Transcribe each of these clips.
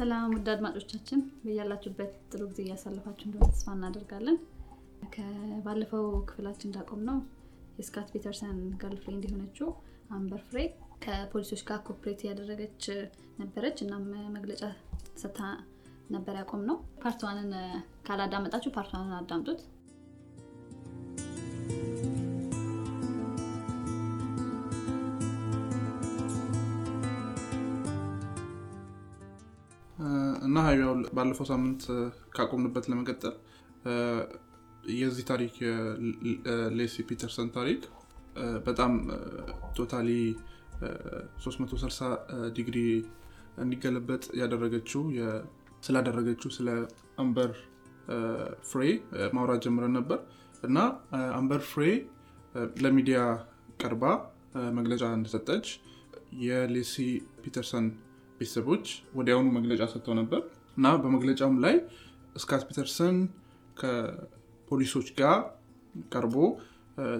ሰላም ውድ አድማጮቻችን በያላችሁበት ጥሩ ጊዜ እያሳለፋችሁ እንደሆነ ተስፋ እናደርጋለን። ባለፈው ክፍላችን እንዳቆምነው የስካት ፒተርሰን girlfriend የሆነችው አምበር ፍሬ ከፖሊሶች ጋር cooperate እያደረገች ነበረች። እናም መግለጫ ሰታ ነበር ያቆምነው part one ን ካላዳመጣችሁ part one ን አዳምጡት እና ሀያው ባለፈው ሳምንት ካቆምንበት ለመቀጠል የዚህ ታሪክ ሌሲ ፒተርሰን ታሪክ በጣም totally 360 ዲግሪ እንዲገለበጥ ያደረገችው ስላደረገችው ስለ አምበር ፍሬ ማውራት ጀምረን ነበር እና አምበር ፍሬ ለሚዲያ ቀርባ መግለጫ እንደሰጠች የሌሲ ፒተርሰን ቤተሰቦች ወዲያውኑ መግለጫ ሰጥተው ነበር እና በመግለጫውም ላይ ስካት ፒተርሰን ከፖሊሶች ጋር ቀርቦ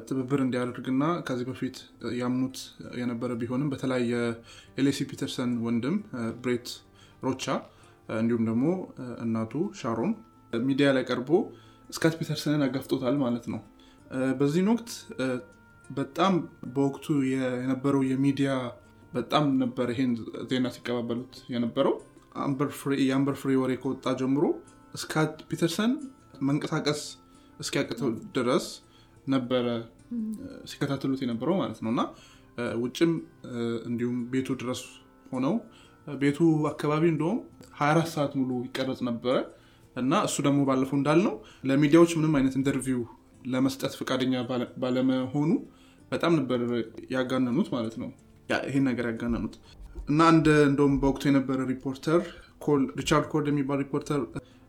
ትብብር እንዲያደርግና ከዚህ በፊት ያምኑት የነበረ ቢሆንም በተለያየ የሌሲ ፒተርሰን ወንድም ብሬት ሮቻ እንዲሁም ደግሞ እናቱ ሻሮን ሚዲያ ላይ ቀርቦ ስካት ፒተርሰንን አጋፍጦታል ማለት ነው። በዚህን ወቅት በጣም በወቅቱ የነበረው የሚዲያ በጣም ነበር ይሄን ዜና ሲቀባበሉት የነበረው። የአምበር ፍሬ ወሬ ከወጣ ጀምሮ ስካት ፒተርሰን መንቀሳቀስ እስኪያቅተው ድረስ ነበረ ሲከታተሉት የነበረው ማለት ነው። እና ውጭም እንዲሁም ቤቱ ድረስ ሆነው ቤቱ አካባቢ እንደውም 24 ሰዓት ሙሉ ይቀረጽ ነበረ። እና እሱ ደግሞ ባለፈው እንዳልነው ለሚዲያዎች ምንም አይነት interview ለመስጠት ፈቃደኛ ባለመሆኑ በጣም ነበር ያጋነኑት ማለት ነው ይህን ነገር ያጋነኑት። እና አንድ እንደውም በወቅቱ የነበረ ሪፖርተር ሪቻርድ ኮርድ የሚባል ሪፖርተር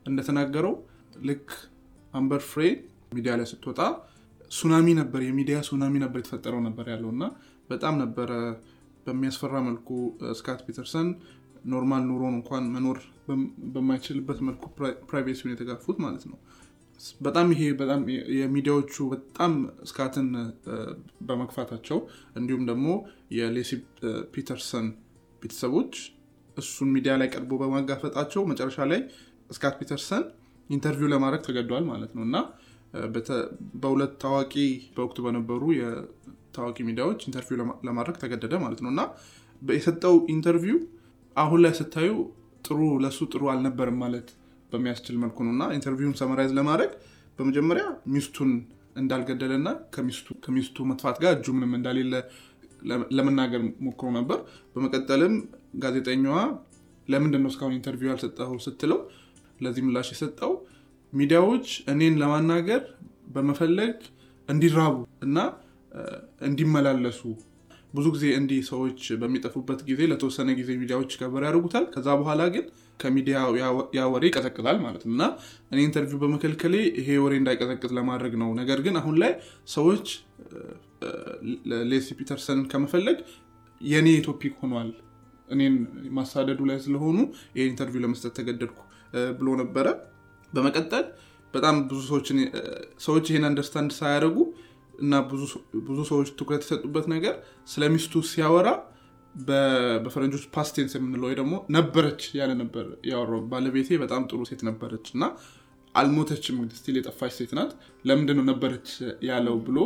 እንደተናገረው ልክ አምበር ፍሬ ሚዲያ ላይ ስትወጣ ሱናሚ ነበር የሚዲያ ሱናሚ ነበር የተፈጠረው ነበር ያለው። እና በጣም ነበረ በሚያስፈራ መልኩ ስካት ፒተርሰን normal ኑሮን እንኳን መኖር በማይችልበት መልኩ privacy ውን የተጋፉት ማለት ነው በጣም ይሄ በጣም የሚዲያዎቹ በጣም ስካትን በመግፋታቸው እንዲሁም ደግሞ የሌሲ ፒተርሰን ቤተሰቦች እሱን ሚዲያ ላይ ቀርቦ በማጋፈጣቸው መጨረሻ ላይ ስካት ፒተርሰን interview ለማድረግ ተገደዋል ማለት ነው። እና በሁለት ታዋቂ በወቅቱ በነበሩ የታዋቂ ሚዲያዎች interview ለማድረግ ተገደደ ማለት ነው። እና የሰጠው interview አሁን ላይ ስታዩ ጥሩ ለሱ ጥሩ አልነበረም ማለት በሚያስችል መልኩ ነው እና interview ውን summarize ለማድረግ በመጀመሪያ ሚስቱን እንዳልገደለና ከሚስቱ መጥፋት ጋር እጁ ምንም እንደሌለ ለመናገር ሞክሮ ነበር። በመቀጠልም ጋዜጠኛዋ ለምንድን ነው እስካሁን interview ያልሰጠው ስትለው ለዚህ ምላሽ የሰጠው ሚዲያዎች እኔን ለማናገር በመፈለግ እንዲራቡ እና እንዲመላለሱ ብዙ ጊዜ እንዲህ ሰዎች በሚጠፉበት ጊዜ ለተወሰነ ጊዜ ሚዲያዎች cover ያደርጉታል። ከዛ በኋላ ግን ከሚዲያ ያ ወሬ ይቀዘቅዛል ማለት ነው። እና እኔ interview በመከልከሌ ይሄ ወሬ እንዳይቀዘቅዝ ለማድረግ ነው። ነገር ግን አሁን ላይ ሰዎች ሌሲ ፒተርሰንን ከመፈለግ የኔ topic ሆኗል እኔን ማሳደዱ ላይ ስለሆኑ ይሄ interview ለመስጠት ተገደድኩ ብሎ ነበረ። በመቀጠል በጣም ብዙ ሰዎች ይሄን understand ሳያደርጉ እና ብዙ ሰዎች ትኩረት የሰጡበት ነገር ስለ ሚስቱ ሲያወራ በፈረንጆች past tense የምንለው ወይ ደግሞ ነበረች ያለ ነበር ያወራው። ባለቤቴ በጣም ጥሩ ሴት ነበረች እና አልሞተችም still የጠፋች ሴት ናት። ለምንድነው ነበረች ያለው ብሎ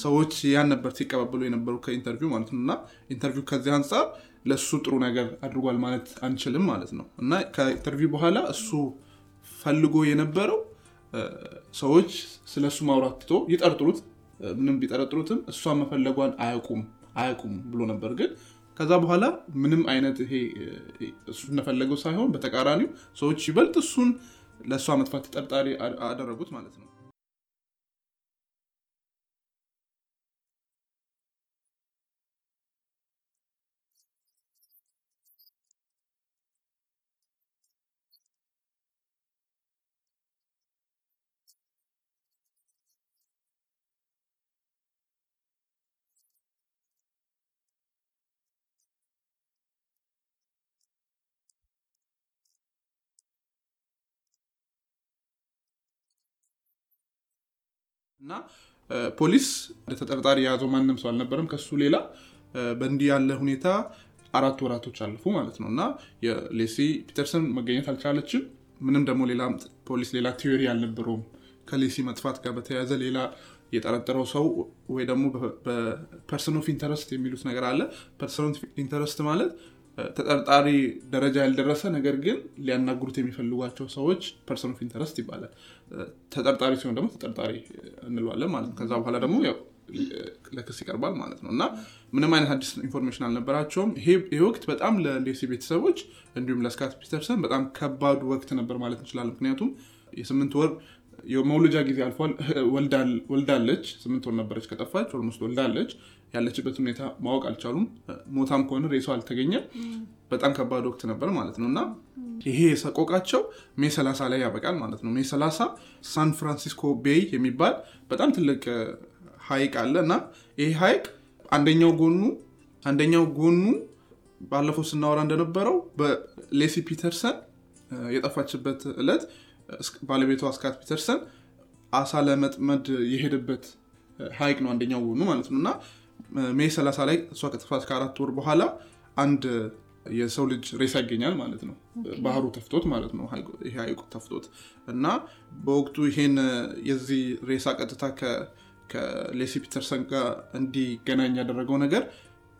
ሰዎች ያን ነበር ሲቀባበሉ የነበሩ ከ interview ማለት ነው። እና interview ከዚህ አንጻር ለእሱ ጥሩ ነገር አድርጓል ማለት አንችልም ማለት ነው። እና ከኢንተርቪው በኋላ እሱ ፈልጎ የነበረው ሰዎች ስለ እሱ ማውራት ትቶ ይጠርጥሩት ምንም ቢጠረጥሩትም እሷን መፈለጓን አያቁም አያቁም ብሎ ነበር። ግን ከዛ በኋላ ምንም አይነት ይሄ እሱ እንደፈለገው ሳይሆን በተቃራኒው ሰዎች ይበልጥ እሱን ለእሷ መጥፋት ተጠርጣሪ አደረጉት ማለት ነው እና ፖሊስ ተጠርጣሪ የያዘው ማንም ሰው አልነበረም። ከሱ ሌላ በእንዲህ ያለ ሁኔታ አራት ወራቶች አለፉ ማለት ነው። እና የሌሲ ፒተርሰን መገኘት አልቻለችም። ምንም ደግሞ ሌላ ፖሊስ ሌላ theory አልነበረውም። ከሌሲ መጥፋት ጋር በተያያዘ ሌላ የጠረጠረው ሰው ወይ ደግሞ በ person of interest የሚሉት ነገር አለ። person of interest ማለት ተጠርጣሪ ደረጃ ያልደረሰ ነገር ግን ሊያናግሩት የሚፈልጓቸው ሰዎች person of interest ይባላል። ተጠርጣሪ ሲሆን ደግሞ ተጠርጣሪ እንለዋለን ማለት ነው። ከዛ በኋላ ደግሞ ለክስ ይቀርባል ማለት ነው። እና ምንም አይነት አዲስ information አልነበራቸውም። ይሄ ወቅት በጣም ለሌሲ ቤተሰቦች እንዲሁም ለስካት ፒተርሰን በጣም ከባዱ ወቅት ነበር ማለት እንችላለን። ምክንያቱም የስምንት ወር የመውለጃ ጊዜ አልፏል። ወልዳለች። ስምንት ወር ነበረች ከጠፋች። almost ወልዳለች ያለችበት ሁኔታ ማወቅ አልቻሉም። ሞታም ከሆነ ሬሷ አልተገኘም። በጣም ከባድ ወቅት ነበር ማለት ነው። እና ይሄ የሰቆቃቸው May 30 ላይ ያበቃል ማለት ነው። May 30 ሳን ፍራንሲስኮ ቤይ የሚባል በጣም ትልቅ ሀይቅ አለ። እና ይሄ ሀይቅ አንደኛው ጎኑ አንደኛው ጎኑ ባለፈው ስናወራ እንደነበረው በሌሲ ፒተርሰን የጠፋችበት እለት ባለቤቷ ስካት ፒተርሰን አሳ ለመጥመድ የሄደበት ሀይቅ ነው አንደኛው ጎኑ ማለት ነው። እና ሜ 30 ላይ እሷ ከጥፋት ከአራት ወር በኋላ አንድ የሰው ልጅ ሬሳ ይገኛል ማለት ነው። ባህሩ ተፍቶት ማለት ነው። ይሄ ሀይቁ ተፍቶት እና በወቅቱ ይሄን የዚህ ሬሳ ቀጥታ ከሌሲ ፒተርሰን ጋር እንዲገናኝ ያደረገው ነገር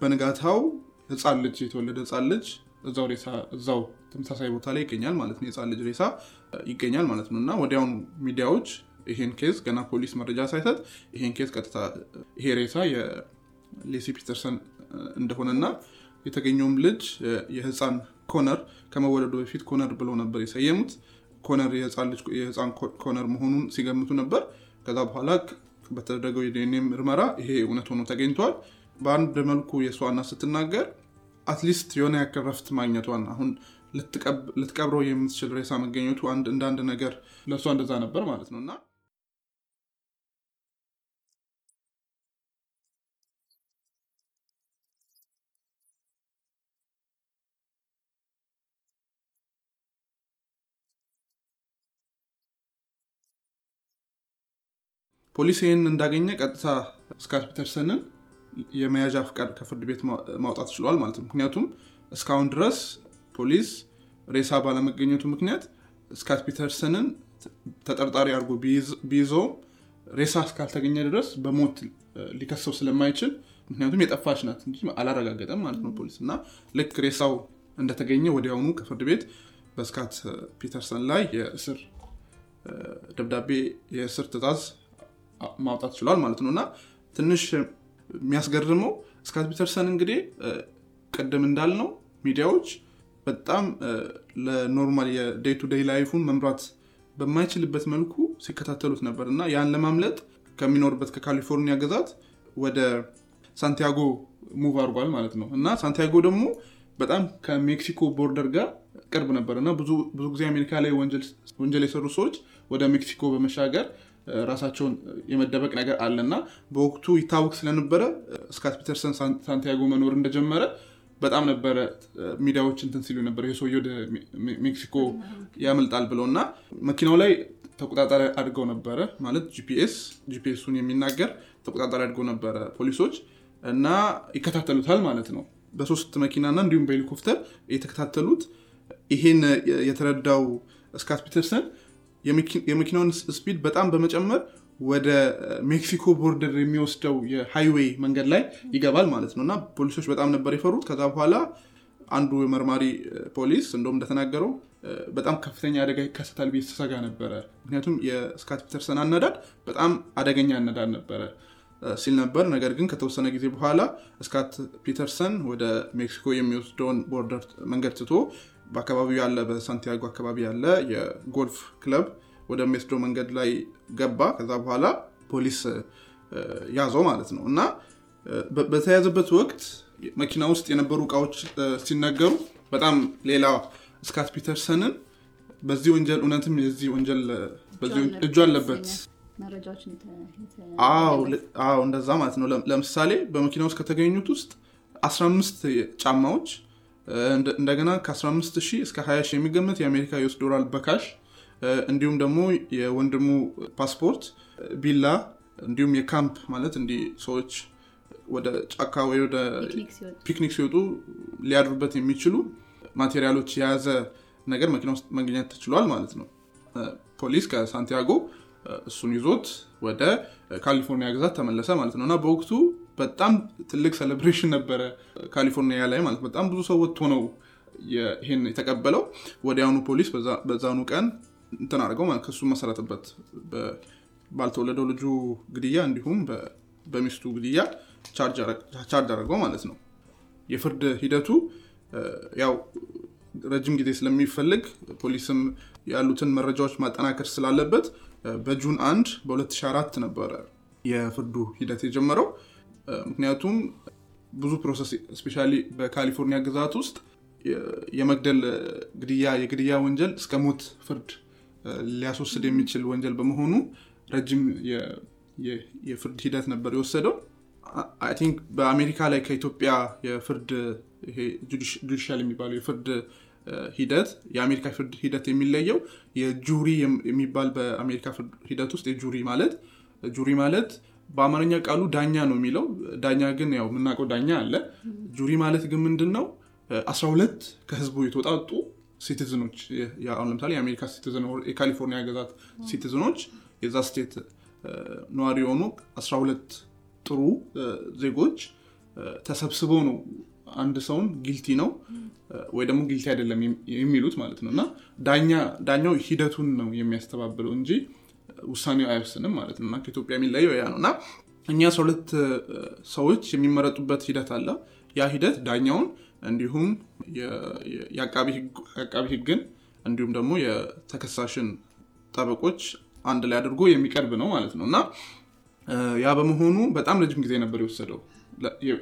በንጋታው ህፃን ልጅ የተወለደ ህፃን ልጅ እዛው ሬሳ እዛው ተመሳሳይ ቦታ ላይ ይገኛል ማለት ነው። የህፃን ልጅ ሬሳ ይገኛል ማለት ነው። እና ወዲያውኑ ሚዲያዎች ይሄን case ገና ፖሊስ መረጃ ሳይሰጥ ይሄን case ቀጥታ ይሄ ሬሳ የሌሲ ፒተርሰን እንደሆነና የተገኘውም ልጅ የህፃን ኮነር ከመወለዱ በፊት ኮነር ብለው ነበር የሰየሙት። ኮነር የህፃን ኮነር መሆኑን ሲገምቱ ነበር። ከዛ በኋላ በተደረገው የዲኤንኤ ምርመራ ይሄ እውነት ሆኖ ተገኝቷል። በአንድ መልኩ የእሷ ስትናገር at least የሆነ ያክል ረፍት ማግኘቷን አሁን ልትቀብረው የምትችል ሬሳ መገኘቱ እንደ አንድ ነገር ለእሷ እንደዛ ነበር ማለት ነው እና ፖሊስ ይህን እንዳገኘ ቀጥታ ስካት ፒተርሰንን የመያዣ ፍቃድ ከፍርድ ቤት ማውጣት ችሏል ማለት ነው። ምክንያቱም እስካሁን ድረስ ፖሊስ ሬሳ ባለመገኘቱ ምክንያት ስካት ፒተርሰንን ተጠርጣሪ አድርጎ ቢይዘውም ሬሳ እስካልተገኘ ድረስ በሞት ሊከሰው ስለማይችል ምክንያቱም የጠፋች ናት እንጂ አላረጋገጠም ማለት ነው ፖሊስ። እና ልክ ሬሳው እንደተገኘ ወዲያውኑ ከፍርድ ቤት በስካት ፒተርሰን ላይ የእስር ደብዳቤ የእስር ትእዛዝ ማውጣት ችሏል ማለት ነው። እና ትንሽ የሚያስገርመው ስካት ፒተርሰን እንግዲህ ቅድም እንዳልነው ሚዲያዎች በጣም ለ normal የ day to day life ኡን መምራት በማይችልበት መልኩ ሲከታተሉት ነበር። እና ያን ለማምለጥ ከሚኖርበት ከካሊፎርኒያ ግዛት ወደ ሳንቲያጎ move አድርጓል ማለት ነው። እና ሳንቲያጎ ደግሞ በጣም ከሜክሲኮ border ጋር ቅርብ ነበር። እና ብዙ ጊዜ አሜሪካ ላይ ወንጀል የሰሩ ሰዎች ወደ ሜክሲኮ በመሻገር ራሳቸውን የመደበቅ ነገር አለና በወቅቱ ይታወቅ ስለነበረ ስካት ፒተርሰን ሳንቲያጎ መኖር እንደጀመረ በጣም ነበረ ሚዲያዎች እንትን ሲሉ ነበር። ሰውዬ ወደ ሜክሲኮ ያመልጣል ብለው እና መኪናው ላይ ተቆጣጣሪ አድርገው ነበረ። ማለት GPS GPS ኡን የሚናገር ተቆጣጣሪ አድርገው ነበረ ፖሊሶች እና ይከታተሉታል ማለት ነው። በሶስት መኪናና እንዲሁም በሄሊኮፕተር የተከታተሉት። ይሄን የተረዳው ስካት ፒተርሰን የመኪናውን speed በጣም በመጨመር ወደ ሜክሲኮ border የሚወስደው የ highway መንገድ ላይ ይገባል ማለት ነው። እና ፖሊሶች በጣም ነበር የፈሩት። ከዛ በኋላ አንዱ መርማሪ ፖሊስ እንደውም እንደተናገረው በጣም ከፍተኛ አደጋ ይከሰታል ብሎ ተሰግቶ ነበረ። ምክንያቱም የስካት ፒተርሰን አነዳድ በጣም አደገኛ አነዳድ ነበረ ሲል ነበር። ነገር ግን ከተወሰነ ጊዜ በኋላ ስካት ፒተርሰን ወደ ሜክሲኮ የሚወስደውን border መንገድ ትቶ በአካባቢው ያለ በሳንቲያጎ አካባቢ ያለ የጎልፍ ክለብ ወደሚወስደው መንገድ ላይ ገባ። ከዛ በኋላ ፖሊስ ያዘው ማለት ነው። እና በተያዘበት ወቅት መኪና ውስጥ የነበሩ እቃዎች ሲነገሩ በጣም ሌላ ስካት ፒተርሰንን በዚህ ወንጀል እውነትም የዚህ ወንጀል እጁ አለበት። እንደዛ ማለት ነው። ለምሳሌ በመኪና ውስጥ ከተገኙት ውስጥ 15 ጫማዎች እንደገና ከ15 ሺህ እስከ 20 ሺህ የሚገመት የአሜሪካ US ዶላር በ cash እንዲሁም ደግሞ የወንድሙ ፓስፖርት ቢላ እንዲሁም የካምፕ ማለት እንዲህ ሰዎች ወደ ጫካ ወይ ወደ picnic ሲወጡ ሊያድሩበት የሚችሉ material ኦች የያዘ ነገር መኪና ውስጥ መገኘት ተችሏል ማለት ነው። ፖሊስ ከሳንቲያጎ እሱን ይዞ ወደ ካሊፎርኒያ ግዛት ተመለሰ ማለት ነው። እና በወቅቱ በጣም ትልቅ celebration ነበረ ካሊፎርኒያ ላይ ማለት በጣም ብዙ ሰው ወጥቶ ነው ይሄን የተቀበለው። ወዲያውኑ ፖሊስ በዛኑ ቀን እንትን አድርገው ክስ መሰረቱበት ባልተወለደው ልጁ ግድያ እንዲሁም በሚስቱ ግድያ ቻርጅ አድርገው ማለት ነው። የፍርድ ሂደቱ ያው ረጅም ጊዜ ስለሚፈልግ ፖሊስም ያሉትን መረጃዎች ማጠናከር ስላለበት በ June አንድ በ2004 ነበረ የፍርዱ ሂደት የጀመረው ምክንያቱም ብዙ process specially በካሊፎርኒያ ግዛት ውስጥ የመግደል ግድያ የግድያ ወንጀል እስከ ሞት ፍርድ ሊያስወስድ የሚችል ወንጀል በመሆኑ ረጅም የፍርድ ሂደት ነበር የወሰደው። I think በአሜሪካ ላይ ከኢትዮጵያ የፍርድ judicial የሚባለው የፍርድ ሂደት የአሜሪካ ፍርድ ሂደት የሚለየው የ jury የሚባል በአሜሪካ ፍርድ ሂደት ውስጥ የ jury ማለት jury ማለት በአማርኛ ቃሉ ዳኛ ነው የሚለው። ዳኛ ግን ያው የምናውቀው ዳኛ አለ። jury ማለት ግን ምንድን ነው አስራ ሁለት ከህዝቡ የተወጣጡ citizen ኦች አሁን ለምሳሌ የአሜሪካ citizen የካሊፎርኒያ ግዛት citizen ኦች የዛ ስቴት ነዋሪ የሆኑ 12 ጥሩ ዜጎች ተሰብስበው ነው አንድ ሰውን ጊልቲ ነው ወይ ደግሞ ጊልቲ አይደለም የሚሉት ማለት ነው። እና ዳኛው ሂደቱን ነው የሚያስተባብለው እንጂ ውሳኔው አይወስንም ማለት ነው። እና ከኢትዮጵያ የሚለየው ያ ነው። እና እኛ 12 ሰዎች የሚመረጡበት ሂደት አለ። ያ ሂደት ዳኛውን እንዲሁም የአቃቢ ህግን እንዲሁም ደግሞ የተከሳሽን ጠበቆች አንድ ላይ አድርጎ የሚቀርብ ነው ማለት ነው። እና ያ በመሆኑ በጣም ረጅም ጊዜ ነበር የወሰደው።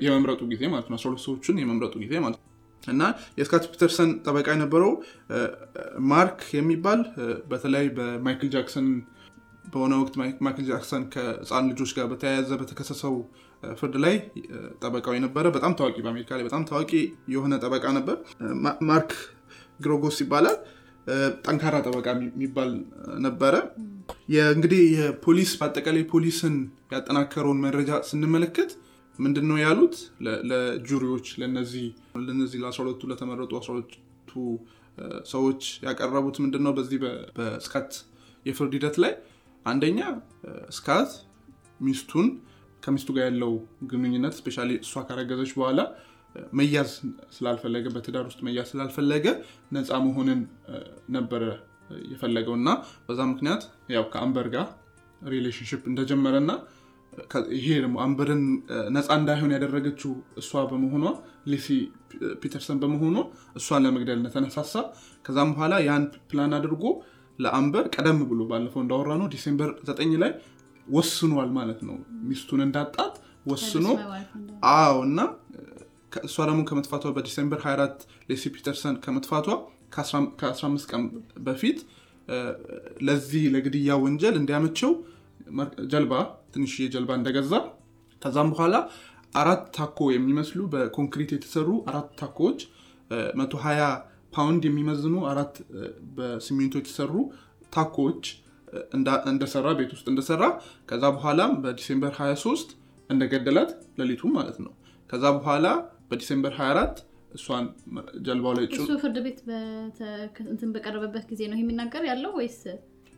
የመምረጡ ጊዜ ማለት ነው። አስራ ሰዎችን የመምረጡ ጊዜ ማለት ነው። እና የስካት ፒተርሰን ጠበቃ የነበረው ማርክ የሚባል በተለይ በማይክል ጃክሰን በሆነ ወቅት ማይክል ጃክሰን ከህፃን ልጆች ጋር በተያያዘ በተከሰሰው ፍርድ ላይ ጠበቃው የነበረ በጣም ታዋቂ በአሜሪካ ላይ በጣም ታዋቂ የሆነ ጠበቃ ነበር። ማርክ ግሮጎስ ይባላል። ጠንካራ ጠበቃ የሚባል ነበረ። እንግዲህ የፖሊስ በአጠቃላይ ፖሊስን ያጠናከረውን መረጃ ስንመለከት ምንድን ነው ያሉት ለ jury ዎች ለነዚህ ለነዚህ ለ12ቱ ለተመረጡ 12ቱ ሰዎች ያቀረቡት ምንድን ነው በዚህ በስካት የፍርድ ሂደት ላይ አንደኛ ስካት ሚስቱን ከሚስቱ ጋር ያለው ግንኙነት especially እሷ ካረገዘች በኋላ መያዝ ስላልፈለገ በትዳር ውስጥ መያዝ ስላልፈለገ ነፃ መሆንን ነበረ የፈለገው እና በዛ ምክንያት ያው ከአንበር ጋር relationship እንደጀመረ እና ይሄ ደግሞ አንበርን ነፃ እንዳይሆን ያደረገችው እሷ በመሆኗ ሌሲ ፒተርሰን በመሆኗ እሷን ለመግደል እንደተነሳሳ ከዛም በኋላ ያን ፕላን አድርጎ ለአንበር ቀደም ብሎ ባለፈው እንዳወራ ነው December 9 ላይ ወስኗል ማለት ነው። ሚስቱን እንዳጣት ወስኖ አዎ እና እሷ ደግሞ ከመጥፋቷ በ December 24 ሌሲ ፒተርሰን ከመጥፋቷ ከ15 ቀን በፊት ለዚህ ለግድያ ወንጀል እንዲያመቸው ጀልባ ትንሽ ጀልባ እንደገዛ ከዛም በኋላ አራት ታኮ የሚመስሉ በኮንክሪት የተሰሩ አራት ታኮዎች 120 ፓውንድ የሚመዝኑ አራት በሲሚንቶ የተሰሩ ታኮዎች እንደሰራ ቤት ውስጥ እንደሰራ ከዛ በኋላም በ December 23 እንደገደላት ሌሊቱ ማለት ነው። ከዛ በኋላ በ December 24 እሷን ጀልባው ላይ እሱ ፍርድ ቤት እንትን በቀረበበት ጊዜ ነው የሚናገር ያለው ወይስ?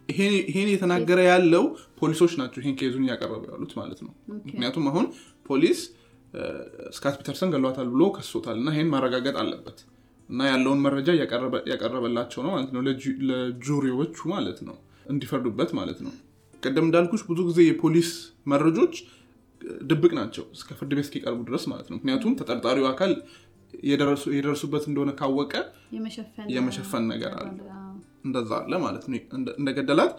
ይሄን የተናገረ ያለው ፖሊሶች ናቸው ይሄን case ኡን እያቀረቡ ያሉት ማለት ነው። ምክንያቱም አሁን ፖሊስ ስካት ፒተርሰን ገሏታል ብሎ ከሶታል እና ይህን ማረጋገጥ አለበት እና ያለውን መረጃ እያቀረበላቸው ነው ማለት ነው። ለ jury ዎቹ ማለት ነው። እንዲፈርዱበት ማለት ነው። ቅድም እንዳልኩሽ ብዙ ጊዜ የፖሊስ መረጃዎች ድብቅ ናቸው እስከ ፍርድ ቤት እስኪቀርቡ ድረስ ማለት ነው። ምክንያቱም ተጠርጣሪው አካል የደረሱበት እንደሆነ ካወቀ የመሸፈን ነገር አለ። እንደዛ አለ ማለት ነው። እንደገደላት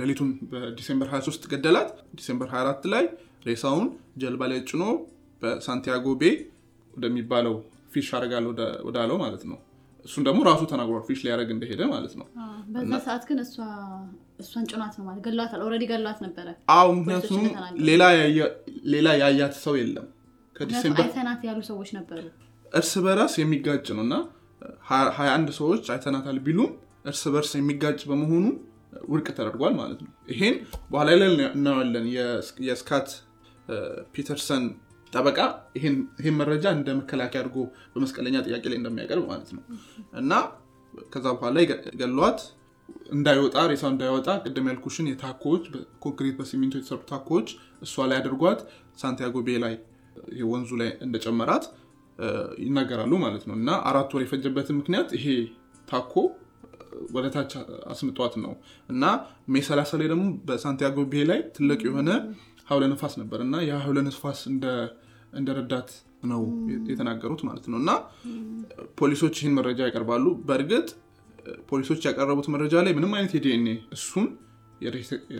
ሌሊቱን በ December 23 ገደላት። December 24 ላይ ሬሳውን ጀልባ ላይ ጭኖ በሳንቲያጎ ቤ ወደሚባለው fish ያረጋል ወዳለው ማለት ነው። እሱን ደግሞ ራሱ ተናግሯል fish ሊያደርግ እንደሄደ ማለት ነው። በዛ ሰዓት ግን እሷን ጭኗት ነው ማለት ገሏታል already ገሏት ነበረ። አዎ ምክንያቱም ሌላ ያያት ሰው የለም። አይተናት ያሉ ሰዎች ነበሩ። እርስ በራስ የሚጋጭ ነው እና ሀያ አንድ ሰዎች አይተናታል ቢሉም እርስ በርስ የሚጋጭ በመሆኑ ውድቅ ተደርጓል ማለት ነው። ይሄን በኋላ ላይ እናየዋለን። የስካት ፒተርሰን ጠበቃ ይሄን መረጃ እንደ መከላከያ አድርጎ በመስቀለኛ ጥያቄ ላይ እንደሚያቀርብ ማለት ነው። እና ከዛ በኋላ ገሏት እንዳይወጣ ሬሳው እንዳይወጣ ቅድም ያልኩሽን የታኮዎች ኮንክሪት በሲሚንቶ የተሰሩ ታኮዎች እሷ ላይ አድርጓት ሳንቲያጎ ቤ ላይ ወንዙ ላይ እንደጨመራት ይናገራሉ ማለት ነው። እና አራት ወር የፈጀበትን ምክንያት ይሄ ታኮ ወደታች አስምጧት ነው። እና May 30 ላይ ደግሞ በሳንቲያጎ ቤ ላይ ትልቅ የሆነ አውሎ ነፋስ ነበር እና ያ አውሎ ነፋስ እንደ ረዳት ነው የተናገሩት ማለት ነው። እና ፖሊሶች ይህን መረጃ ያቀርባሉ። በእርግጥ ፖሊሶች ያቀረቡት መረጃ ላይ ምንም አይነት የዲኤንኤ እሱን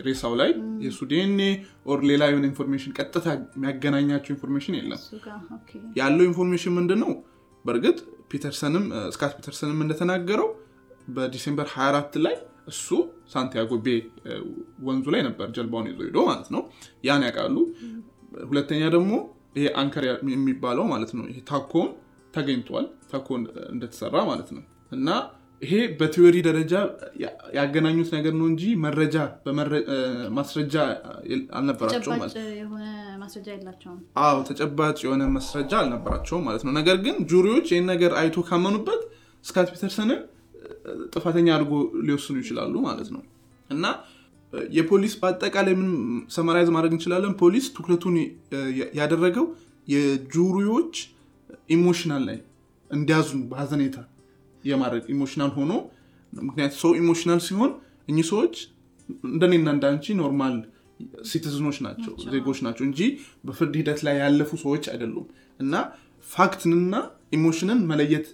ሬሳው ላይ የእሱ DNA or ሌላ የሆነ information ቀጥታ የሚያገናኛቸው information የለም። ያለው information ምንድን ነው በእርግጥ ፒተርሰንም ስካት ፒተርሰንም እንደተናገረው በ December 24 ላይ እሱ ሳንቲያጎ ቤ ወንዙ ላይ ነበር ጀልባውን ይዞ ሄዶ ማለት ነው። ያን ያውቃሉ። ሁለተኛ ደግሞ ይሄ anchor የሚባለው ማለት ነው። ይሄ ታኮን ተገኝቷል። ታኮ እንደተሰራ ማለት ነው። እና ይሄ በ theory ደረጃ ያገናኙት ነገር ነው እንጂ መረጃ ማስረጃ አልነበራቸውም አዎ ተጨባጭ የሆነ ማስረጃ አልነበራቸውም ማለት ነው። ነገር ግን jury ዎች ይህን ነገር አይቶ ካመኑበት ስካት ፒተርሰንን ጥፋተኛ አድርጎ ሊወስኑ ይችላሉ ማለት ነው። እና የፖሊስ በአጠቃላይ ምን summarize ማድረግ እንችላለን? ፖሊስ ትኩረቱን ያደረገው የ jury ዎች emotional ላይ እንዲያዝኑ በሀዘኔታ የማድረግ emotional ሆኖ ምክንያቱ ሰው emotional ሲሆን እኚህ ሰዎች እንደኔና እንዳንቺ normal citizen ኦች ናቸው። ዜጎች ናቸው እንጂ በፍርድ ሂደት ላይ ያለፉ ሰዎች አይደሉም። እና fact ንና emotion ን መለየት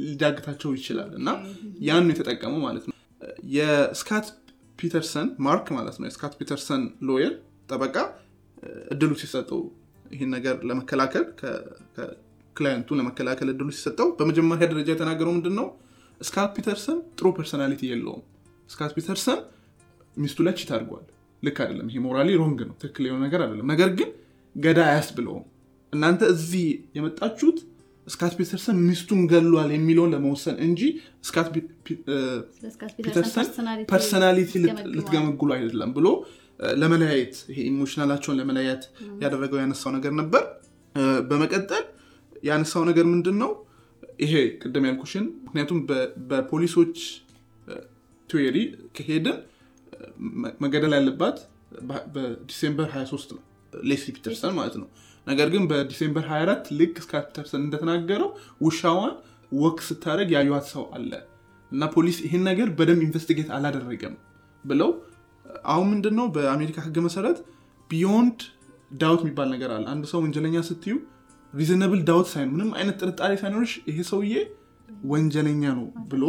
ሊዳግታቸው ይችላል እና ያን የተጠቀመው ማለት ነው። የስካት ፒተርሰን ማርክ ማለት ነው። የስካት ፒተርሰን lawyer ጠበቃ እድሉ ሲሰጠው ይህን ነገር ለመከላከል client ኡ ለመከላከል እድሉ ሲሰጠው በመጀመሪያ ደረጃ የተናገረው ምንድን ነው ስካት ፒተርሰን ጥሩ personality የለውም። ስካት ፒተርሰን ሚስቱ ላይ cheat አድርጓል። ልክ አይደለም። ይሄ morally wrong ነው። ትክክል የሆነ ነገር አይደለም። ነገር ግን ገዳይ አያስብለውም። እናንተ እዚህ የመጣችሁት ስካት ፒተርሰን ሚስቱን ገሏል የሚለውን ለመወሰን እንጂ ስካት ፒተርሰን personality ልትገመግሉ አይደለም ብሎ ለመለያየት ይሄ emotional ኣቸውን ለመለያየት ያደረገው ያነሳው ነገር ነበር። በመቀጠል ያነሳው ነገር ምንድን ነው ይሄ ቅድም ያልኩሽን ምክንያቱም በፖሊሶች theory ከሄድን መገደል ያለባት በ December 23 ነው። ሌሲ ፒተርሰን ማለት ነው ነገር ግን በ December 24 ልክ ስካት ፒተርሰን እንደተናገረው ውሻዋን walk ስታደርግ ያዩት ሰው አለ እና ፖሊስ ይህን ነገር በደንብ investigate አላደረገም ብለው አሁን ምንድነው በአሜሪካ ህግ መሰረት beyond doubt የሚባል ነገር አለ። አንድ ሰው ወንጀለኛ ስትዩ reasonable doubt ሳይኖር ምንም አይነት ጥርጣሬ ሳይኖርሽ ይሄ ሰውዬ ወንጀለኛ ነው ብሎ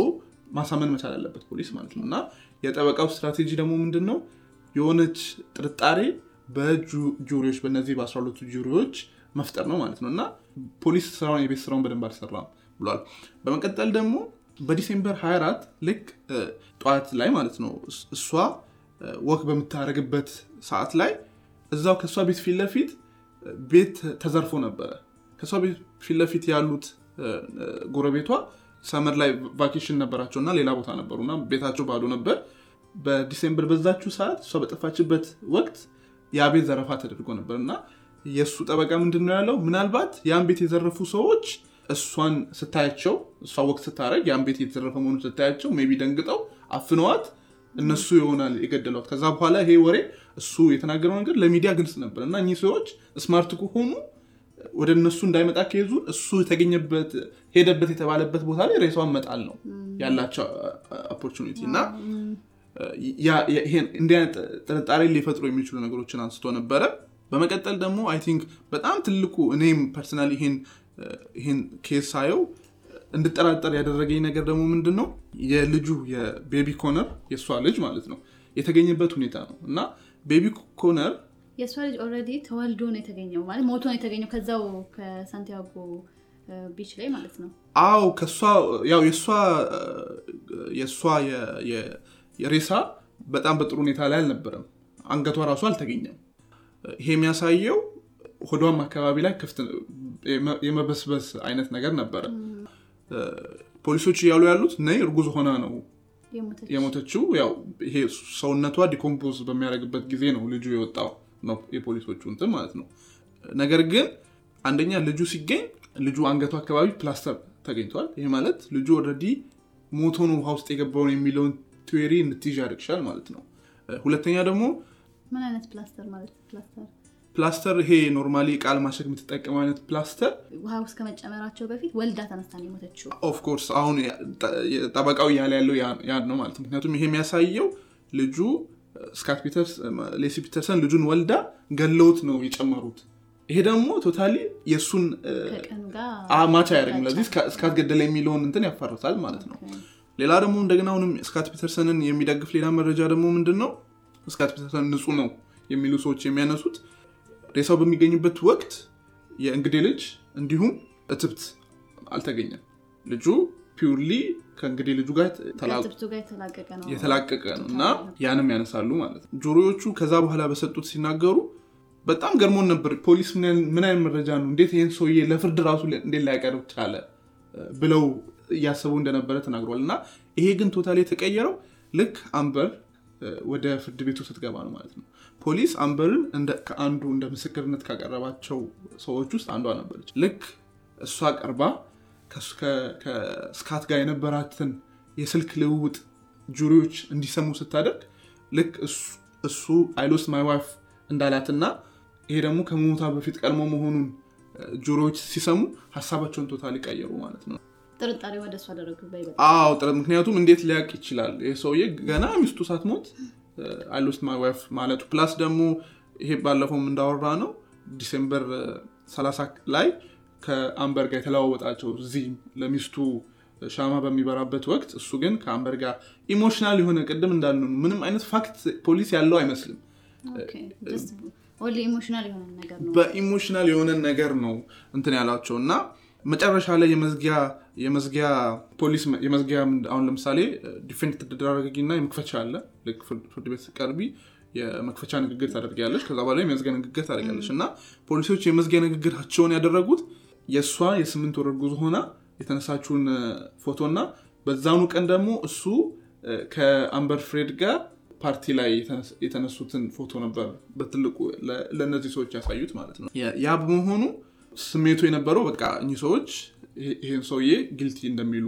ማሳመን መቻል አለበት ፖሊስ ማለት ነው። እና የጠበቃው ስትራቴጂ ደግሞ ምንድን ነው የሆነች ጥርጣሬ በ jury ዎች በእነዚህ በአስራ ሁለቱ jury ዎች መፍጠር ነው ማለት ነው። እና ፖሊስ ስራውን የቤት ስራውን በደንብ አልሰራም ብሏል። በመቀጠል ደግሞ በ December 24 ልክ ጠዋት ላይ ማለት ነው እሷ walk በምታደረግበት ሰዓት ላይ እዛው ከእሷ ቤት ፊት ለፊት ቤት ተዘርፎ ነበረ። ከእሷ ቤት ፊት ለፊት ያሉት ጎረቤቷ summer ላይ vacation ነበራቸው እና ሌላ ቦታ ነበሩ እና ቤታቸው ባዶ ነበር። በ December በዛችሁ ሰዓት እሷ በጠፋችበት ወቅት ቤት ዘረፋ ተደርጎ ነበር እና የእሱ ጠበቃ ምንድን ነው ያለው? ምናልባት ያን ቤት የዘረፉ ሰዎች እሷን ስታያቸው እሷ ወቅት ስታደረግ ያን ቤት የተዘረፈ መሆኑ ስታያቸው maybe ደንግጠው አፍነዋት እነሱ ይሆናል የገደሏት። ከዛ በኋላ ይሄ ወሬ እሱ የተናገረው ነገር ለሚዲያ ግልጽ ነበር እና እኚህ ሰዎች smart ከሆኑ ወደ እነሱ እንዳይመጣ ከይዙ እሱ የተገኘበት ሄደበት የተባለበት ቦታ ላይ ሬሳዋን መጣል ነው ያላቸው opportunity እና እንዲህ አይነት ጥርጣሬ ሊፈጥሩ የሚችሉ ነገሮችን አንስቶ ነበረ። በመቀጠል ደግሞ I think በጣም ትልቁ እኔም personal ይሄን case ሳየው እንድጠራጠር ያደረገኝ ነገር ደግሞ ምንድን ነው የልጁ የ baby ኮነር የእሷ ልጅ ማለት ነው የተገኘበት ሁኔታ ነው። እና baby ኮነር የእሷ ልጅ already ተወልዶ ነው የተገኘው ማለት ሞቶ ነው የተገኘው ከዛው ከሳንቲያጎ beach ላይ ማለት ነው። አው ከእሷ ያው የእሷ የሬሳ በጣም በጥሩ ሁኔታ ላይ አልነበረም። አንገቷ ራሱ አልተገኘም። ይሄ የሚያሳየው ሆዷም አካባቢ ላይ ክፍት የመበስበስ አይነት ነገር ነበረ። ፖሊሶች እያሉ ያሉት ነይ እርጉዝ ሆና ነው የሞተችው። ያው ይሄ ሰውነቷ decompose በሚያደርግበት ጊዜ ነው ልጁ የወጣው ነው የፖሊሶቹ እንትን ማለት ነው። ነገር ግን አንደኛ ልጁ ሲገኝ ልጁ አንገቱ አካባቢ ፕላስተር ተገኝቷል። ይህ ማለት ልጁ already ሞቶ ነው ውሃ ውስጥ የገባውን የሚለውን theory እንድትይዥ ያደርግሻል ማለት ነው። ሁለተኛ ደግሞ ምን አይነት ፕላስተር ማለት ፕላስተር ፕላስተር ይሄ normally ቃል ማሸግ የምትጠቀመው አይነት ፕላስተር ውሃ ውስጥ ከመጨመራቸው በፊት ወልዳ ተነስታ ነው የሞተችው። of course አሁን ጠበቃው እያለ ያለው ያን ነው ማለት ምክንያቱም ይሄ የሚያሳየው ልጁ ስካት ፒተርስ ሌሲ ፒተርሰን ልጁን ወልዳ ገለውት ነው የጨመሩት። ይሄ ደግሞ totally የእሱን ከቀኑ ጋር match አያደርግም። ለዚህ ስካት ገደለ የሚለውን እንትን ያፋርሳል ማለት ነው። ሌላ ደግሞ እንደገና አሁንም ስካት ፒተርሰንን የሚደግፍ ሌላ መረጃ ደግሞ ምንድን ነው ስካት ፒተርሰን ንጹህ ነው የሚሉ ሰዎች የሚያነሱት ሬሳው በሚገኝበት ወቅት የእንግዴ ልጅ እንዲሁም እትብት አልተገኘም። ልጁ purely ከእንግዴ ልጁ ጋር የተላቀቀ ነው እና ያንም ያነሳሉ ማለት ነው። juror ዎቹ ከዛ በኋላ በሰጡት ሲናገሩ በጣም ገርሞን ነበር። ፖሊስ ምን አይነት መረጃ ነው እንዴት ይህን ሰውዬ ለፍርድ ራሱ እንዴት ሊያቀርብ ቻለ ብለው እያሰቡ እንደነበረ ተናግሯል። እና ይሄ ግን total የተቀየረው ልክ አምበር ወደ ፍርድ ቤቱ ስትገባ ነው ማለት ነው። ፖሊስ አምበርን ከአንዱ እንደ ምስክርነት ካቀረባቸው ሰዎች ውስጥ አንዷ ነበረች። ልክ እሷ ቀርባ ከስካት ጋር የነበራትን የስልክ ልውውጥ jury ዎች እንዲሰሙ ስታደርግ ልክ እሱ I lost my wife እንዳላትና ይሄ ደግሞ ከመሞታ በፊት ቀድሞ መሆኑን jury ዎች ሲሰሙ ሀሳባቸውን total ቀየሩ ማለት ነው። ጥርጣሬ ወደ እሱ አደረጉ። አዎ ጥረት ምክንያቱም እንዴት ሊያውቅ ይችላል? ይህ ሰውዬ ገና ሚስቱ ሳትሞት I lost my wife ማለቱ plus ደግሞ ይሄ ባለፈውም እንዳወራ ነው December 30 ላይ ከአምበር ጋር የተለዋወጣቸው እዚህ ለሚስቱ ሻማ በሚበራበት ወቅት እሱ ግን ከአምበር ጋር emotional የሆነ ቅድም እንዳሉ ምንም አይነት fact ፖሊስ ያለው አይመስልም። emotional የሆነ ነገር ነው በ emotional የሆነ ነገር ነው እንትን ያላቸው እና መጨረሻ ላይ የመዝጊያ የመዝጊያ ፖሊስ የመዝጊያ አሁን ለምሳሌ defend ታደርጊና የመክፈቻ አለ። ፍርድ ቤት ቀርቢ የመክፈቻ ንግግር ታደርጊያለሽ። ከዛ በኋላ የመዝጊያ ንግግር ታደርጊያለሽ። እና ፖሊሶች የመዝጊያ ንግግራቸውን ያደረጉት የእሷ የስምንት ወር ጉዞ ሆና የተነሳችውን ፎቶ እና በዛኑ ቀን ደግሞ እሱ ከአምበር ፍሬድ ጋር ፓርቲ ላይ የተነሱትን ፎቶ ነበር በትልቁ ለእነዚህ ሰዎች ያሳዩት ማለት ነው። ያ በመሆኑ ስሜቱ የነበረው በቃ እኚህ ሰዎች ይህን ሰውዬ guilty እንደሚሉ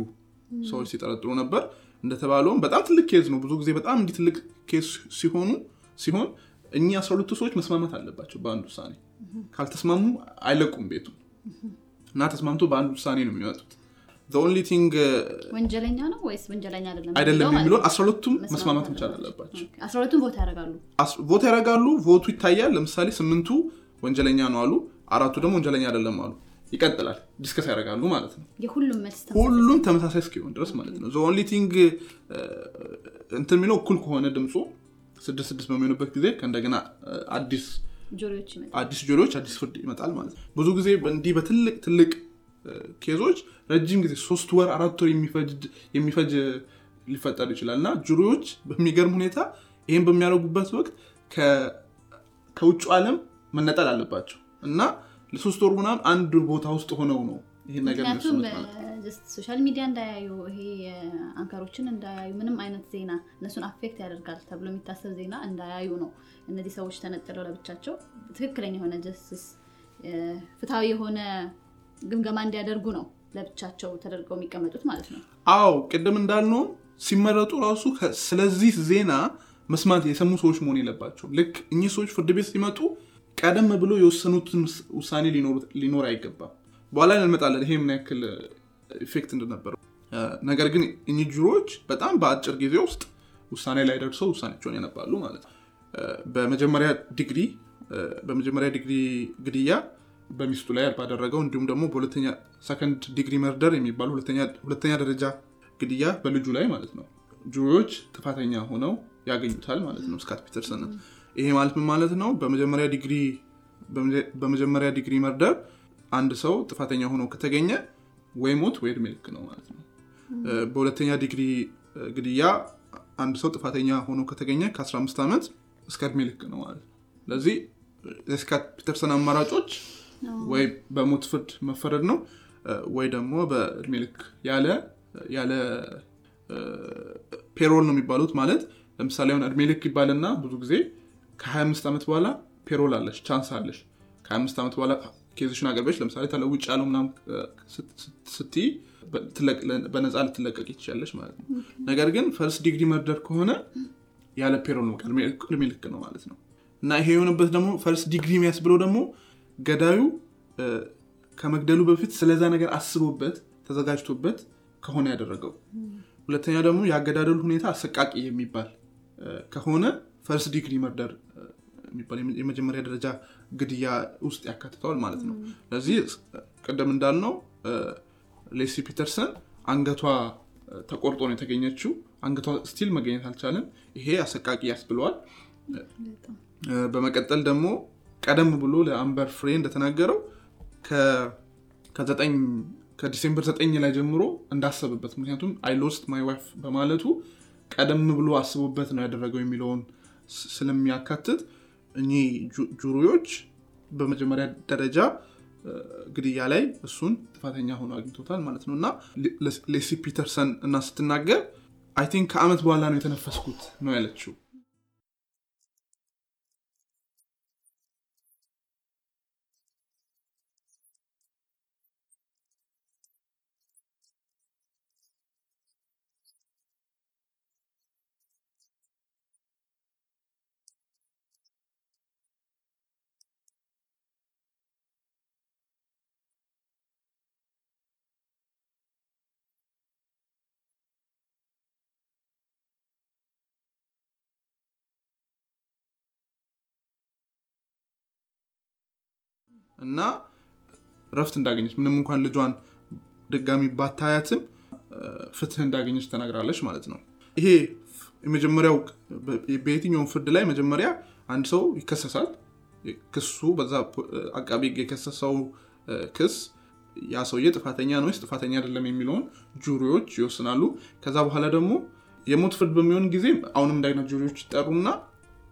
ሰዎች ሲጠረጥሩ ነበር። እንደተባለውም በጣም ትልቅ case ነው። ብዙ ጊዜ በጣም እንዲህ ትልቅ case ሲሆኑ ሲሆን እኚህ አስራ ሁለቱ ሰዎች መስማማት አለባቸው በአንድ ውሳኔ። ካልተስማሙ አይለቁም ቤቱ። እና ተስማምቶ በአንድ ውሳኔ ነው የሚመጡት። only thing ወንጀለኛ ነው ወይስ ወንጀለኛ አይደለም አይደለም የሚለውን አስራ ሁለቱም መስማማት መቻል አለባቸው። አስራ ሁለቱም vote ያደርጋሉ? vote ያደርጋሉ። vote ቱ ይታያል። ለምሳሌ ስምንቱ ወንጀለኛ ነው አሉ። አራቱ ደግሞ ወንጀለኛ አይደለም አሉ ይቀጥላል። discuss ያደርጋሉ ማለት ነው። ሁሉም ተመሳሳይ እስኪሆን ድረስ ማለት ነው። only thing እንትን የሚለው እኩል ከሆነ ድምፁ ስድስት ስድስት በሚሆንበት ጊዜ ከእንደገና አዲስ አዲስ juror ዎች አዲስ ፍርድ ይመጣል ማለት ነው። ብዙ ጊዜ እንዲህ በትልቅ ትልቅ case ኦች ረጅም ጊዜ ሶስት ወር አራት ወር የሚፈጅ ሊፈጠር ይችላል። እና jury ዎች በሚገርም ሁኔታ ይህን በሚያደርጉበት ወቅት ከውጭ ዓለም መነጠል አለባቸው። እና ለሶስት ወር ምናምን አንድ ቦታ ውስጥ ሆነው ነው ይህን ነገር social media እንዳያዩ ይሄ አንከሮችን እንዳያዩ ምንም አይነት ዜና እነሱን አፌክት ያደርጋል ተብሎ የሚታሰብ ዜና እንዳያዩ ነው እነዚህ ሰዎች ተነጥለው ለብቻቸው ትክክለኛ የሆነ ጀስቲስ ፍትሐዊ የሆነ ግምገማ እንዲያደርጉ ነው ለብቻቸው ተደርገው የሚቀመጡት ማለት ነው። አዎ ቅድም እንዳልነው ሲመረጡ ራሱ ስለዚህ ዜና መስማት የሰሙ ሰዎች መሆን የለባቸው። ልክ እኚህ ሰዎች ፍርድ ቤት ሲመጡ ቀደም ብሎ የወሰኑትን ውሳኔ ሊኖር አይገባም። በኋላ እንመጣለን። ይሄ ምን ያክል effect እንደነበረው። እ፣ ነገር ግን juror ኦች በጣም በአጭር ጊዜ ውስጥ ውሳኔ ላይ ደርሰው ውሳኔቸውን ያነባሉ ማለት ነው። እ፣ በመጀመሪያ ዲግሪ በመጀመሪያ ዲግሪ ግድያ በሚስቱ ላይ ባደረገው እንዲሁም ደግሞ በሁለተኛ second degree murder የሚባሉ ሁለተኛ- ደረጃ ግድያ በልጁ ላይ ማለት ነው። jury ዎች ጥፋተኛ ሆነው ያገኙታል ማለት ነው ስካት ፒተርሰን ይሄ ማለት ምን ማለት ነው? በመጀመሪያ ዲግሪ በመጀ- በመጀመሪያ degree murder አንድ ሰው ጥፋተኛ ሆኖ ከተገኘ ወይ ሞት ወይ እድሜ ልክ ነው ማለት ነው። በሁለተኛ ዲግሪ ግድያ አንድ ሰው ጥፋተኛ ሆኖ ከተገኘ ከ15 ዓመት እስከ እድሜ ልክ ነው ማለት ነው። ስለዚህ የስካት ፒተርሰን አማራጮች ወይ በሞት ፍርድ መፈረድ ነው ወይ ደግሞ በእድሜ ልክ ያለ ያለ parole ነው የሚባሉት ማለት ለምሳሌ አሁን እድሜ ልክ ይባልና ብዙ ጊዜ ከ25 ዓመት በኋላ parole አለሽ chance አለሽ። ከአምስት ዓመት በኋላ case ሽን አቅርበሽ ለምሳሌ ተለውጫለው ምናምን ስትይ በነፃ ልትለቀቅ ይችላለች ማለት ነው። ነገር ግን first degree murder ከሆነ ያለ parole ነው እድሜ ልክ ነው ማለት ነው። እና ይሄ የሆነበት ደግሞ first degree የሚያስብለው ደግሞ ገዳዩ ከመግደሉ በፊት ስለዛ ነገር አስቦበት ተዘጋጅቶበት ከሆነ ያደረገው። ሁለተኛ ደግሞ የአገዳደሉ ሁኔታ አሰቃቂ የሚባል ከሆነ first degree murder የሚባል የመጀመሪያ ደረጃ ግድያ ውስጥ ያካትተዋል ማለት ነው። ስለዚህ ቅደም እንዳልነው ሌሲ ፒተርሰን አንገቷ ተቆርጦ ነው የተገኘችው። አንገቷ still መገኘት አልቻለም። ይሄ አሰቃቂ ያስብለዋል። በመቀጠል ደግሞ ቀደም ብሎ ለአምበር ፍሬ እንደተናገረው ከዲሴምበር ዘጠኝ ላይ ጀምሮ እንዳሰብበት ምክንያቱም አይ ሎስት ማይ በማለቱ ቀደም ብሎ አስቦበት ነው ያደረገው የሚለውን ስለሚያካትት እኚህ ጁሪዎች በመጀመሪያ ደረጃ ግድያ ላይ እሱን ጥፋተኛ ሆኖ አግኝቶታል ማለት ነው። እና ሌሲ ፒተርሰን እና ስትናገር አይ ቲንክ ከአመት በኋላ ነው የተነፈስኩት ነው ያለችው እና ረፍት እንዳገኘች ምንም እንኳን ልጇን ድጋሚ ባታያትም ፍትህ እንዳገኘች ተናግራለች ማለት ነው። ይሄ የመጀመሪያው በየትኛውም ፍርድ ላይ መጀመሪያ አንድ ሰው ይከሰሳል። ክሱ በዛ አቃቢ የከሰሰው ክስ ያ ሰውዬ ጥፋተኛ ነው ወይስ ጥፋተኛ አይደለም የሚለውን ጁሪዎች ይወስናሉ። ከዛ በኋላ ደግሞ የሞት ፍርድ በሚሆን ጊዜ አሁንም እንዳይነት ጁሪዎች ይጠሩና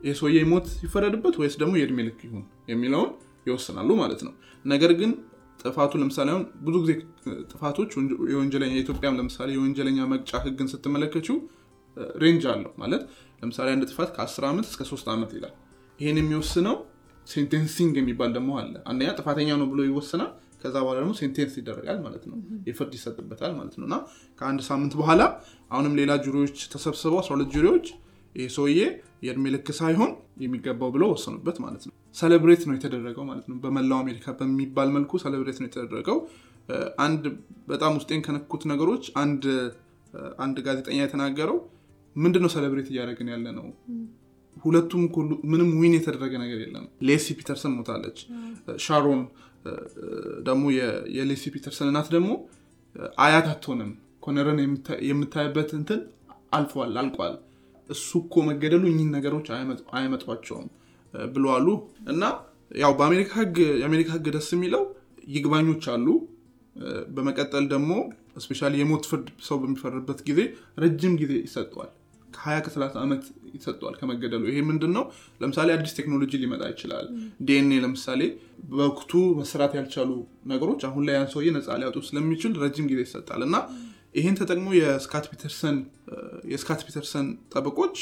የሰውዬ ሞት ይፈረድበት ወይስ ደግሞ የእድሜ ልክ ይሁን የሚለውን ይወስናሉ ማለት ነው። ነገር ግን ጥፋቱ ለምሳሌ አሁን ብዙ ጊዜ ጥፋቶች የወንጀለኛ የኢትዮጵያም ለምሳሌ የወንጀለኛ መቅጫ ህግን ስትመለከችው range አለው ማለት ለምሳሌ አንድ ጥፋት ከ10 ዓመት እስከ 3 ዓመት ይላል። ይህን የሚወስነው sentencing የሚባል ደግሞ አለ። አንደኛ ጥፋተኛ ነው ብሎ ይወስናል ከዛ በኋላ ደግሞ sentence ይደረጋል ማለት ነው። የፍርድ ይሰጥበታል ማለት ነው። እና ከአንድ ሳምንት በኋላ አሁንም ሌላ jury ዎች ተሰብስበው 12 jury ዎች ይህ ሰውዬ የእድሜ ልክ ሳይሆን የሚገባው ብለው ወሰኑበት ማለት ነው። celebrate ነው የተደረገው ማለት ነው። በመላው አሜሪካ በሚባል መልኩ celebrate ነው የተደረገው። አንድ በጣም ውስጤን ከነኩት ነገሮች አንድ ጋዜጠኛ የተናገረው ምንድነው celebrate እያደረግን ያለ ነው? ሁለቱም ምንም win የተደረገ ነገር የለም። ሌሲ ፒተርሰን ሞታለች። ሻሮን ደግሞ የሌሲ ፒተርሰን እናት ደግሞ አያት አትሆንም። ኮነርን የምታይበት እንትን አልፏል አልቋል እሱ እኮ መገደሉ እኚህን ነገሮች አያመጧቸውም ብለዋሉ። እና ያው በአሜሪካ ህግ የአሜሪካ ህግ ደስ የሚለው ይግባኞች አሉ። በመቀጠል ደግሞ specially የሞት ፍርድ ሰው በሚፈርድበት ጊዜ ረጅም ጊዜ ይሰጠዋል። ከ20 ከ30 ዓመት ይሰጠዋል ከመገደሉ። ይሄ ምንድን ነው ለምሳሌ አዲስ ቴክኖሎጂ ሊመጣ ይችላል። ዲኤንኤ ለምሳሌ በወቅቱ መስራት ያልቻሉ ነገሮች አሁን ላይ ያን ሰውዬ ነፃ ሊያወጡ ስለሚችል ረጅም ጊዜ ይሰጣል። እና ይህን ተጠቅሞ የስካት ፒተርሰን ጠበቆች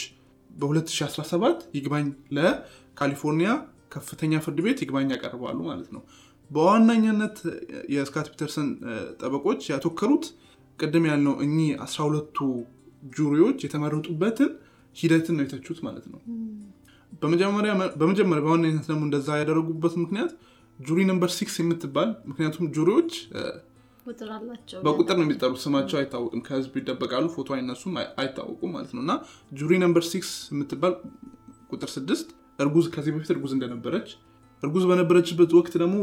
በ2017 ይግባኝ ለካሊፎርኒያ ከፍተኛ ፍርድ ቤት ይግባኝ ያቀርባሉ ማለት ነው። በዋነኛነት የስካት ፒተርሰን ጠበቆች ያተከሩት ቅድም ያልነው እኚህ 12ቱ jury ዎች የተመረጡበትን ሂደትን ነው የተቹት ማለት ነው። በመጀመሪያ በዋነኝነት ደግሞ እንደዛ ያደረጉበት ምክንያት jury number six የምትባል ምክንያቱም jury ዎች በቁጥር ነው የሚጠሩት። ስማቸው አይታወቅም። ከህዝብ ይደበቃሉ ፎቶ አይነሱም አይታወቁም ማለት ነው። እና jury number six የምትባል ቁጥር ስድስት እርጉዝ ከዚህ በፊት እርጉዝ እንደነበረች እርጉዝ በነበረችበት ወቅት ደግሞ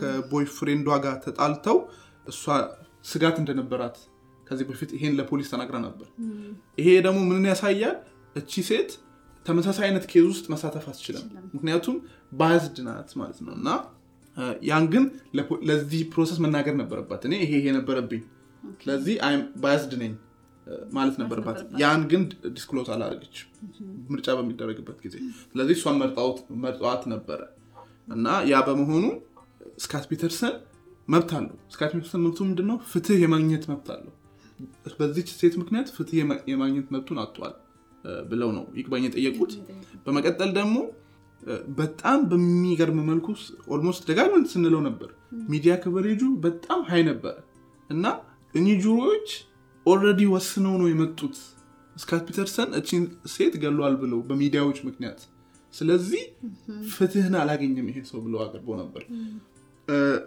ከ boyfriend ዷ ጋር ተጣልተው እሷ ስጋት እንደነበራት ከዚህ በፊት ይሄን ለፖሊስ ተናግራ ነበር። ይሄ ደግሞ ምንን ያሳያል? እቺ ሴት ተመሳሳይ አይነት case ውስጥ መሳተፍ አትችልም። ምክንያቱም biased ናት ማለት ነው። እና ያን ግን ለዚህ process መናገር ነበረባት። እኔ ይሄ ይሄ ነበረብኝ። ስለዚህ biased ነኝ ማለት ነበረባት። ያን ግን disclose አላደረገች ምርጫ በሚደረግበት ጊዜ። ስለዚህ እሷን መርጠዋት ነበረ። እና ያ በመሆኑ ስካት ፒተርሰን መብት አለው። ስካት ፒተርሰን መብቱ ምንድነው? ፍትህ የማግኘት መብት አለው። በዚች ሴት ምክንያት ፍትህ የማግኘት መብቱን አጥቷል ብለው ነው ይግባኝ የጠየቁት። በመቀጠል ደግሞ በጣም በሚገርም መልኩ almost ደጋግመን ስንለው ነበር። ሚዲያ coverage ጁ በጣም high ነበረ እና እኚህ juror ኦች already ወስነው ነው የመጡት። ስካት ፒተርሰን እቺን ሴት ገሏል ብለው በሚዲያዎች ምክንያት። ስለዚህ ፍትህን አላገኘም ይሄ ሰው ብለው አቅርቦ ነበር።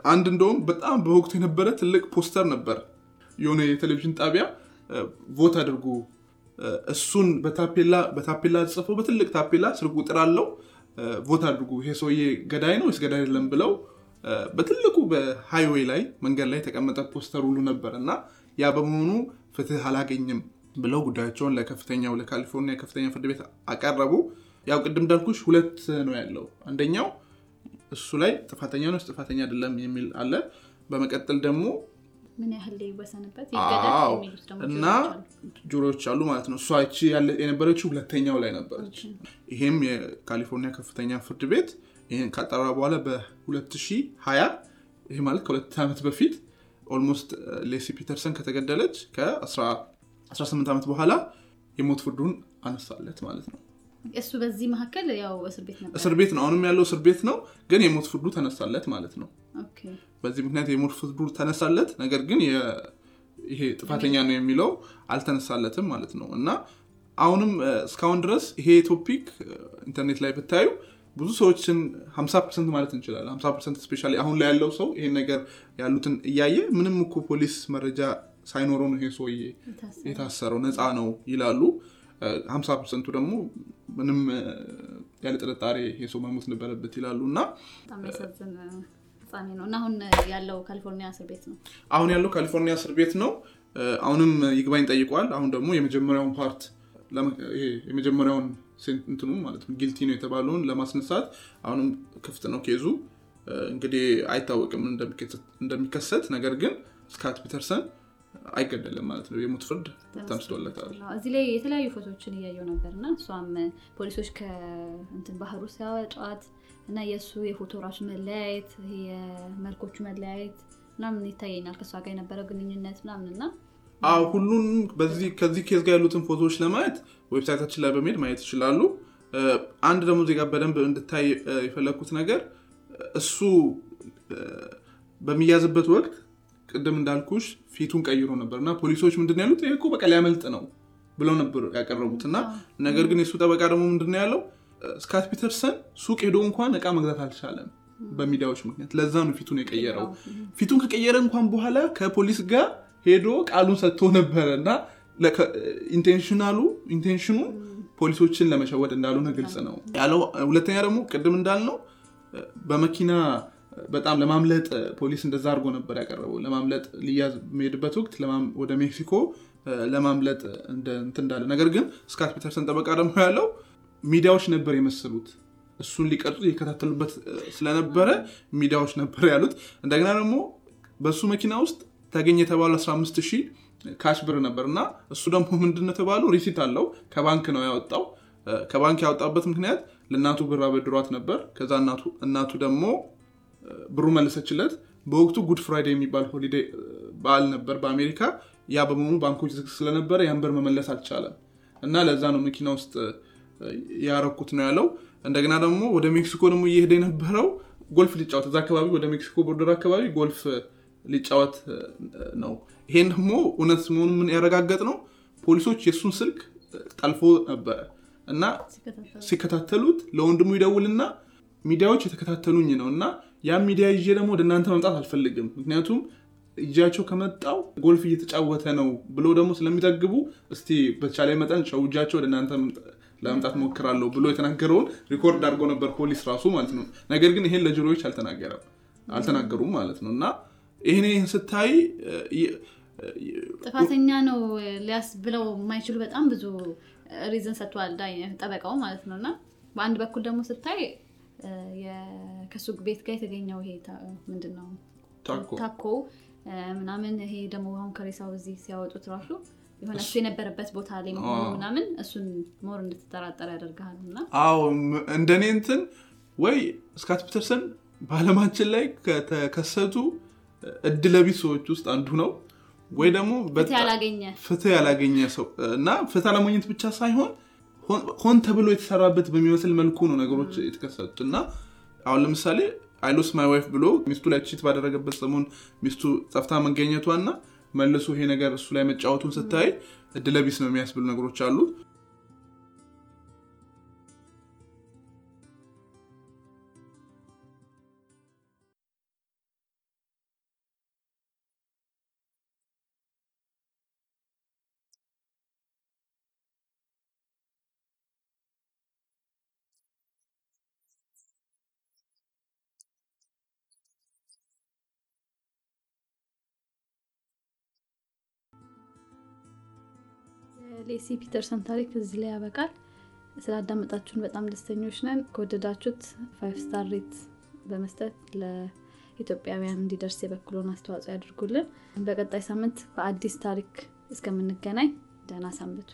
አንድ እንደውም በጣም በወቅቱ የነበረ ትልቅ ፖስተር ነበር። የሆነ የቴሌቪዥን ጣቢያ vote አድርጉ እሱን በታፔላ ጽፈው በትልቅ ታፔላ ስልክ ቁጥር አለው vote አድርጉ? ይሄ ሰውዬ ገዳይ ነው ወይስ ገዳይ አይደለም ብለው በትልቁ በ highway ላይ መንገድ ላይ የተቀመጠ ፖስተር ሁሉ ነበር እና ያ በመሆኑ ፍትህ አላገኝም ብለው ጉዳያቸውን ለከፍተኛው ለካሊፎርኒያ ከፍተኛ ፍርድ ቤት አቀረቡ። ያው ቅድም እንዳልኩሽ ሁለት ነው ያለው። አንደኛው እሱ ላይ ጥፋተኛ ነው ጥፋተኛ አይደለም የሚል አለ። በመቀጠል ደግሞ ምን ያህል ይወሰንበት እና ጁሮዎች አሉ። ማለት ነው። እሷ ይቺ የነበረችው ሁለተኛው ላይ ነበረች። ይሄም የካሊፎርኒያ ከፍተኛ ፍርድ ቤት ይህን ካጠራ በኋላ በ2020 ይህ ማለት ከሁለት ዓመት በፊት almost ሌሲ ፒተርሰን ከተገደለች ከ18 ዓመት በኋላ የሞት ፍርዱን አነሳለት ማለት ነው። እሱ በዚህ መካከል ያው እስር ቤት ነበር? እስር ቤት ነው። አሁንም ያለው እስር ቤት ነው ግን የሞት ፍርዱ ተነሳለት ማለት ነው በዚህ ምክንያት የሞት ፍርዱ ተነሳለት ነገር ግን ይሄ ጥፋተኛ ነው የሚለው አልተነሳለትም ማለት ነው። እና አሁንም እስካሁን ድረስ ይሄ topic ኢንተርኔት ላይ ብታዩ ብዙ ሰዎችን 50 percent ማለት እንችላለን። 50 percent especially አሁን ላይ ያለው ሰው ይሄን ነገር ያሉትን እያየ ምንም እኮ ፖሊስ መረጃ ሳይኖረው ነው ይሄ ሰውዬ የታሰረው። ነፃ ነው ይላሉ። 50 percent ኡ ደግሞ ምንም ያለ ጥርጣሬ ይሄ ሰው መሞት ነበረበት ይላሉ። እና ፍጻሜ ነው። እና አሁን ያለው ካሊፎርኒያ እስር ቤት ነው። አሁን ያለው ካሊፎርኒያ እስር ቤት ነው። አሁንም ይግባኝ ጠይቋል። አሁን ደግሞ የመጀመሪያውን part የመጀመሪያውን እንትኑ ማለት ነው ጊልቲ ነው የተባለውን ለማስነሳት አሁንም ክፍት ነው ኬዙ። እንግዲህ አይታወቅም እንደሚከሰት ነገር ግን ስካት ፒተርሰን አይገደልም ማለት ነው። የሞት ፍርድ ተምስቶለታል እዚህ ላይ የተለያዩ ፎቶዎችን እያየው ነበር እና እሷም ፖሊሶች ከእንትን ባህሩ ሲያወጧት እና የእሱ የፎቶ ራሱ መለያየት የመልኮቹ መለያየት ምናምን ይታየኛል ከእሷ ጋር የነበረው ግንኙነት ምናምን እና ሁሉን ከዚህ case ጋር ያሉትን ፎቶዎች ለማየት website ኣችን ላይ በመሄድ ማየት ይችላሉ። አንድ ደግሞ ዜጋ በደንብ እንድታይ የፈለግኩት ነገር እሱ በሚያዝበት ወቅት ቅድም እንዳልኩሽ ፊቱን ቀይሮ ነበር እና ፖሊሶች ምንድን ያሉት? ይህ እኮ በቃ ሊያመልጥ ነው ብለው ነበር ያቀረቡት እና ነገር ግን የሱ ጠበቃ ደግሞ ምንድን ያለው ስኮት ፒተርሰን ሱቅ ሄዶ እንኳን እቃ መግዛት አልቻለም በሚዲያዎች ምክንያት። ለዛ ነው ፊቱን የቀየረው። ፊቱን ከቀየረ እንኳን በኋላ ከፖሊስ ጋር ሄዶ ቃሉን ሰጥቶ ነበረ እና intentional ኡ intention ኡ ፖሊሶችን ለመሸወድ እንዳልሆነ ግልጽ ነው። ያለው ሁለተኛ ደግሞ ቅድም እንዳልነው በመኪና በጣም ለማምለጥ ፖሊስ እንደዛ አድርጎ ነበር ያቀረበው። ለማምለጥ ሊያዝ የሚሄድበት ወቅት ወደ ሜክሲኮ ለማምለጥ እንዳለ ነገር ግን ስኮት ፒተርሰን ጠበቃ ደግሞ ያለው ሚዲያዎች ነበር የመሰሉት። እሱን ሊቀርጹ የከታተሉበት ስለነበረ ሚዲያዎች ነበር ያሉት። እንደገና ደግሞ በእሱ መኪና ውስጥ ተገኘ የተባሉ 15 ሺህ cash ብር ነበር። እና እሱ ደግሞ ምንድን የተባሉ receipt አለው። ከባንክ ነው ያወጣው። ከባንክ ያወጣበት ምክንያት ለእናቱ ብር አበድሯት ነበር። ከዛ እናቱ ደግሞ ብሩ መለሰችለት። በወቅቱ Good Friday የሚባል holiday በዓል ነበር በአሜሪካ። ያ በመሆኑ ባንኮች ዝግ ስለነበረ ያን ብር መመለስ አልቻለም። እና ለዛ ነው መኪና ውስጥ ያረኩት ነው ያለው። እንደገና ደግሞ ወደ ሜክሲኮ ደግሞ እየሄደ የነበረው ጎልፍ ሊጫወት እዛ አካባቢ ወደ ሜክሲኮ border አካባቢ ጎልፍ ሊጫወት ነው። ይሄን ደግሞ እውነት መሆኑ ምን ያረጋገጥ ነው? ፖሊሶች የእሱን ስልክ ጠልፎ ነበረ እና ሲከታተሉት ለወንድሙ ይደውልና ሚዲያዎች የተከታተሉኝ ነው እና ያ ሚዲያ ይዤ ደግሞ ወደ እናንተ መምጣት አልፈልግም። ምክንያቱም እጃቸው ከመጣው ጎልፍ እየተጫወተ ነው ብሎ ደግሞ ስለሚዘግቡ እስቲ በተቻለ መጠን ሸውጃቸው ወደ እናንተ ለመምጣት ሞክራለሁ ብሎ የተናገረውን record አድርገው ነበር ፖሊስ ራሱ ማለት ነው። ነገር ግን ይሄን ለ juror ኦች አልተናገረም አልተናገሩም ማለት ነው። እና ይህን ይህን ስታይ ጥፋተኛ ነው ሊያስብለው የማይችሉ በጣም ብዙ reason ሰጥተዋል ጠበቃው ማለት ነው። እና በአንድ በኩል ደግሞ ስታይ ከሱ ቤት ጋር የተገኘው ይሄ ምንድን ነው ታኮ ምናምን ይሄ ደግሞ አሁን ከሬሳው እዚህ ሲያወጡት ራሱ የሆነ እሱ የነበረበት ቦታ ላይ መሆኑ ምናምን እሱን more እንድትጠራጠር ያደርግሃል እና አዎ እንደኔ እንትን ወይ ስኮት ፒተርሰን በአለማችን ላይ ከተከሰቱ እድለቢስ ሰዎች ውስጥ አንዱ ነው። ወይ ደግሞ ፍትህ ያላገኘ ሰው እና ፍትህ አለማግኘት ብቻ ሳይሆን ሆን ተብሎ የተሰራበት በሚመስል መልኩ ነው ነገሮች የተከሰቱት እና አሁን ለምሳሌ I lost my wife ብሎ ሚስቱ ላይ cheat ባደረገበት ሰሞን ሚስቱ ጠፍታ መገኘቷ እና መልሶ ይሄ ነገር እሱ ላይ መጫወቱን ስታይ እድለቢስ ነው የሚያስብሉ ነገሮች አሉ ሌሲ ፒተርሰን ታሪክ እዚህ ላይ ያበቃል። ስላዳመጣችሁን በጣም ደስተኞች ነን። ከወደዳችሁት five star rate በመስጠት ለኢትዮጵያውያን እንዲደርስ የበኩሉን አስተዋጽኦ ያድርጉልን። በቀጣይ ሳምንት በአዲስ ታሪክ እስከምንገናኝ ደህና ሰንብቱ።